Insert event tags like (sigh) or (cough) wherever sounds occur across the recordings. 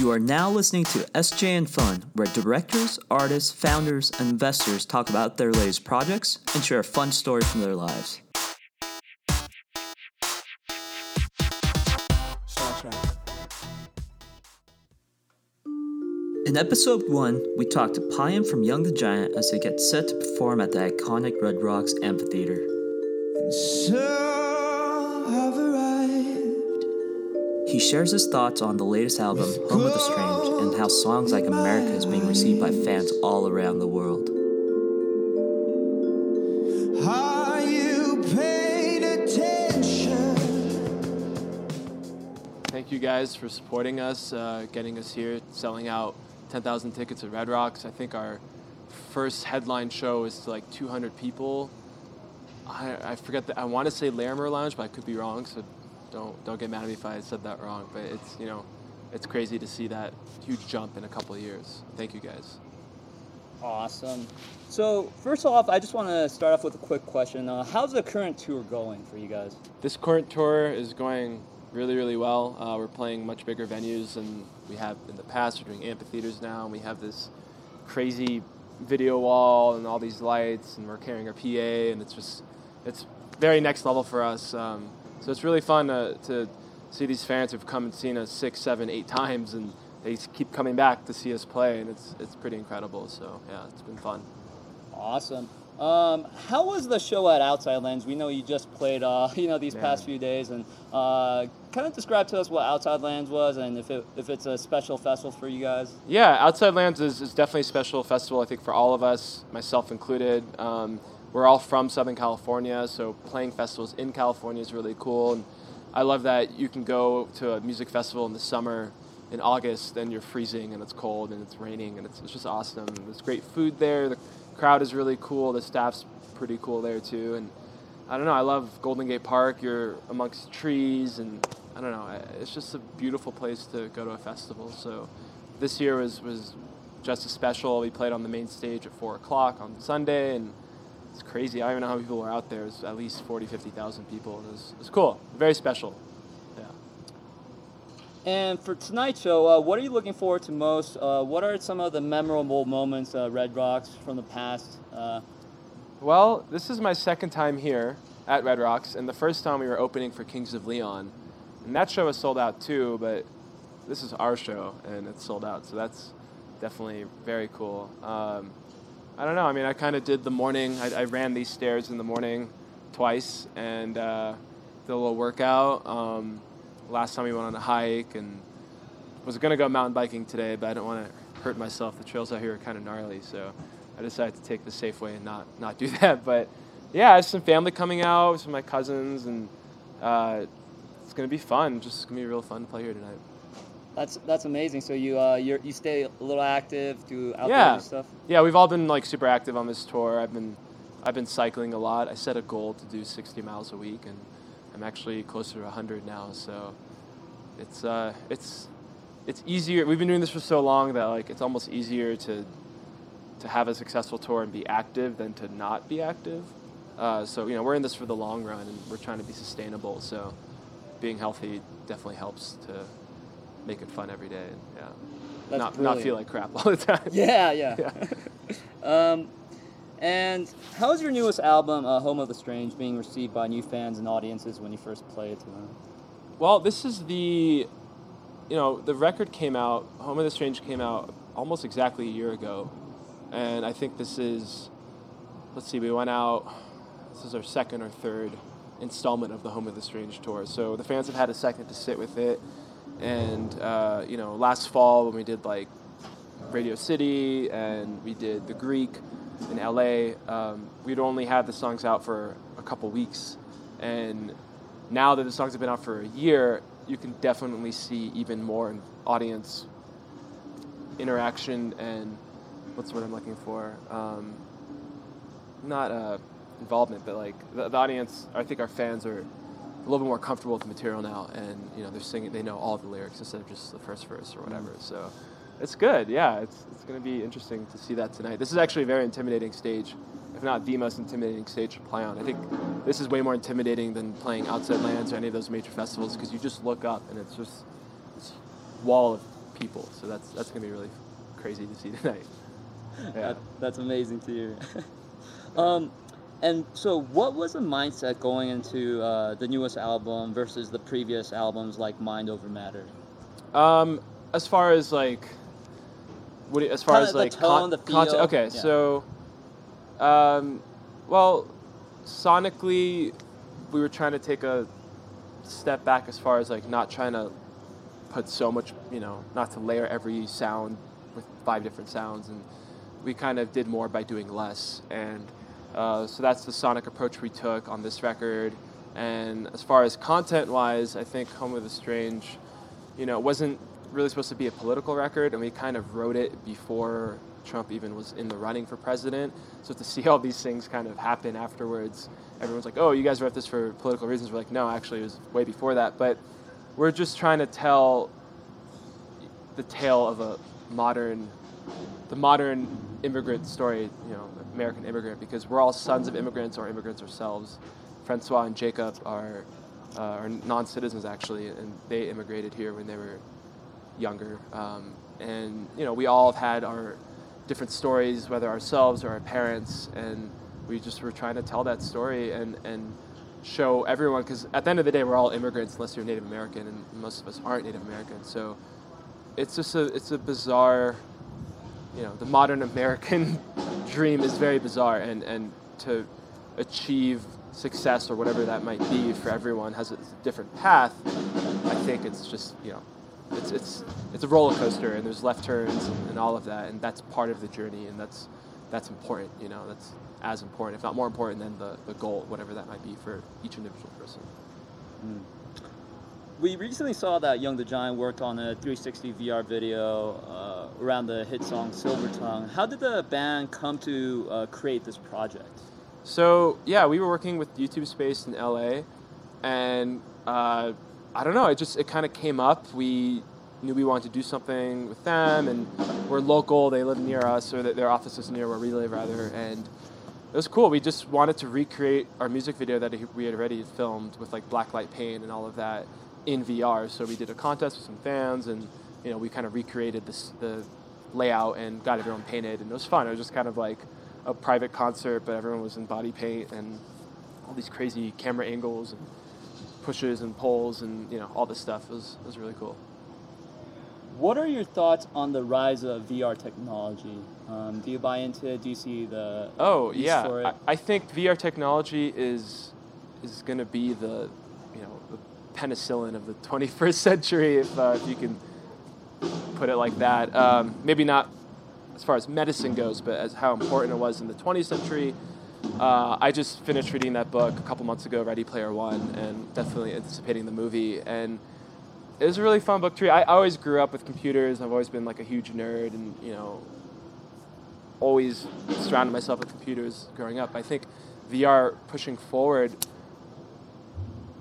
You are now listening to SJN Fun, where directors, artists, founders, and investors talk about their latest projects and share a fun story from their lives. In episode 1, we talked to Payam from Young the Giant as they get set to perform at the iconic Red Rocks Amphitheater. So have arrived. He shares his thoughts on the latest album, Home of the Strange, and how songs like Amerika is being received by fans all around the world. Are you paying attention? Thank you guys for supporting us, uh, getting us here, selling out 10,000 tickets at Red Rocks. I think our first headline show is to like 200 people. I, I forget that I want to say Larimer Lounge, but I could be wrong. So don't don't get mad at me if I said that wrong. But it's you know, it's crazy to see that huge jump in a couple of years. Thank you guys. Awesome. So first off, I just want to start off with a quick question. Uh, how's the current tour going for you guys? This current tour is going really, really well. Uh, we're playing much bigger venues than we have in the past. We're doing amphitheaters now, and we have this crazy video wall and all these lights, and we're carrying our PA, and it's just, it's very next level for us. Um, so it's really fun to, to see these fans who've come and seen us six, seven, eight times, and they keep coming back to see us play, and it's it's pretty incredible. So yeah, it's been fun. Awesome. Um, how was the show at Outside Lands? We know you just played, uh, (laughs) you know, these past few days, and uh, kind of describe to us what Outside Lands was, and if it, if it's a special festival for you guys. Yeah, Outside Lands is, is definitely a special festival, I think, for all of us, myself included. Um, we're all from Southern California, so playing festivals in California is really cool. And I love that you can go to a music festival in the summer in August and you're freezing and it's cold and it's raining and it's, it's just awesome. There's great food there. The crowd is really cool. The staff's pretty cool there too. And I don't know. I love Golden Gate Park. You're amongst trees, and I don't know. It's just a beautiful place to go to a festival. So this year was was just as special. We played on the main stage at four o'clock on Sunday, and it's crazy. I don't even know how many people were out there. It was at least 40, 50,000 people. It was, it was cool. Very special. Yeah. And for tonight's show, uh, what are you looking forward to most? Uh, what are some of the memorable moments, uh, Red Rocks, from the past? Uh, Well, this is my second time here at Red Rocks, and the first time we were opening for Kings of Leon, and that show was sold out too. But this is our show, and it's sold out, so that's definitely very cool. Um, I don't know. I mean, I kind of did the morning. I, I ran these stairs in the morning twice, and uh, did a little workout. Um, last time we went on a hike, and was gonna go mountain biking today, but I didn't want to hurt myself. The trails out here are kind of gnarly, so I decided to take the safe way and not not do (laughs) that. But yeah, I have some family coming out, some of my cousins, and uh, it's gonna be fun. Just gonna be real fun to play here tonight. That's that's amazing. So you uh, you're, you stay a little active, do outdoor Yeah. stuff. Yeah, we've all been like super active on this tour. I've been I've been cycling a lot. I set a goal to do 60 miles a week, and I'm actually closer to 100 now. So it's uh, it's it's easier. We've been doing this for so long that like it's almost easier to to have a successful tour and be active than to not be active. Uh, so you know we're in this for the long run, and we're trying to be sustainable. So being healthy definitely helps to make it fun every day. And, yeah, That's not not feel like crap all the time. (laughs) Yeah, yeah. Yeah. (laughs) um, and how is your newest album, uh, Home of the Strange, being received by new fans and audiences when you first play it to them? Well, this is the, you know, the record came out, Home of the Strange came out almost exactly a year ago. And I think this is, let's see, we went out, this is our second or third installment of the Home of the Strange tour. So the fans have had a second to sit with it. And, uh, you know, last fall when we did like Radio City and we did The Greek in LA, um, we'd only had the songs out for a couple weeks. And now that the songs have been out for a year, you can definitely see even more audience interaction and what's what I'm looking for? Um, not uh, involvement, but like the, the audience. I think our fans are a little bit more comfortable with the material now, and you know they're singing. They know all the lyrics instead of just the first verse or whatever. So it's good. Yeah, it's it's going to be interesting to see that tonight. This is actually a very intimidating stage, if not the most intimidating stage to play on. I think this is way more intimidating than playing Outside Lands or any of those major festivals because you just look up and it's just this wall of people. So that's that's gonna be really crazy to see (laughs) tonight. (laughs) Yeah. That, that's amazing to hear. (laughs) um, and so, what was the mindset going into uh, the newest album versus the previous albums like Mind Over Matter? Um, as far as like, what you- as far Kinda as the like tone, the content. Okay, yeah. so, um, well, sonically, we were trying to take a step back as far as like not trying to put so much, you know, not to layer every sound with five different sounds, and we kind of did more by doing less, and uh, so that's the sonic approach we took on this record. And as far as content-wise, I think Home of the Strange, you know, wasn't really supposed to be a political record, and we kind of wrote it before Trump even was in the running for president. So to (laughs) see all these things kind of happen afterwards, everyone's like, "Oh, you guys wrote this for political reasons." We're like, "No, actually, it was way before that." But we're just trying to tell the tale of a modern, the modern immigrant story, you know, American immigrant, because we're all sons of immigrants or immigrants ourselves. Francois and Jacob are, uh, are non-citizens actually, and they immigrated here when they were younger. Um, and you know, we all have had our different stories, whether ourselves or our parents, and we just were trying to tell that story and and show everyone because at the end of the day, we're all immigrants unless you're Native American, and most of us aren't Native American. So it's just a it's a bizarre, you know, the modern American (laughs) dream is very bizarre, and and to achieve success or whatever that might be for everyone has a different path. I think it's just you know, it's it's it's a roller coaster, and there's left turns and, and all of that, and that's part of the journey, and that's that's important. You know, that's as important, if not more important, than the, the goal, whatever that might be for each individual person. Hmm. We recently saw that Young the Giant worked on a 360 VR video uh, around the hit song Silver Tongue. How did the band come to uh, create this project? So yeah, we were working with YouTube Space in LA, and uh, I don't know, it just it kind of came up. We knew we wanted to do something with them, and we're local. They live near us, or their office is near where we live, rather. And it was cool. We just wanted to recreate our music video that we had already filmed with like blacklight paint and all of that in VR. So we did a contest with some fans, and you know we kind of recreated this the layout and got everyone painted, and it was fun. It was just kind of like a private concert, but everyone was in body paint and all these crazy camera angles and pushes and pulls and you know all this stuff. It was it was really cool. What are your thoughts on the rise of VR technology? Um, do you buy into it? Do you see the Oh yeah? I, I think VR technology is is going to be the you know the penicillin of the 21st (laughs) century, if uh, if you can put it like that. Um, maybe not as far as medicine goes, but as how important it was in the 20th century. Uh, I just finished reading that book a couple months ago, Ready Player One, and definitely anticipating the movie. And it was a really fun book to read. I, always grew up with computers. I've always been like a huge nerd, and you know, always surrounded myself with computers growing up. I think VR pushing forward,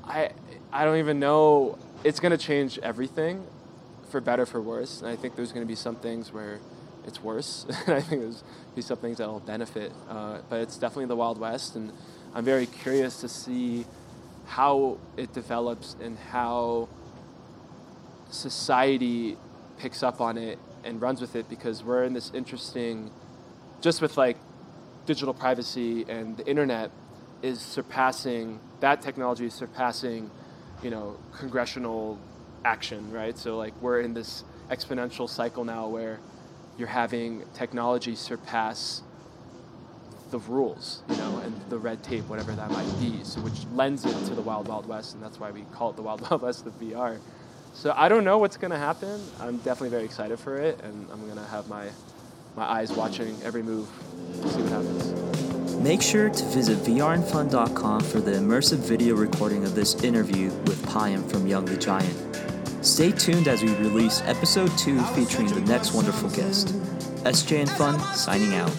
I I don't even know. It's going to change everything, for better for worse. And I think there's going to be some things where it's worse, (laughs) and I think there's be some things that'll benefit. Uh, but it's definitely the Wild West, and I'm very curious to see how it develops and how society picks up on it and runs with it because we're in this interesting just with like digital privacy and the internet is surpassing that technology is surpassing you know congressional action right? So like we're in this exponential cycle now where you're having technology surpass the rules you know and the red tape whatever that might be so which lends it to the wild wild west and that's why we call it the wild (laughs) wild west of vr so i don't know what's going to happen. I'm definitely very excited for it and i'm going to have my my eyes watching every move see what happens Make sure to visit vrandfun.com for the immersive video recording of this interview with Payam from Young the Giant. Stay tuned as we release episode 2 featuring the next wonderful guest. SJ and Fun signing out.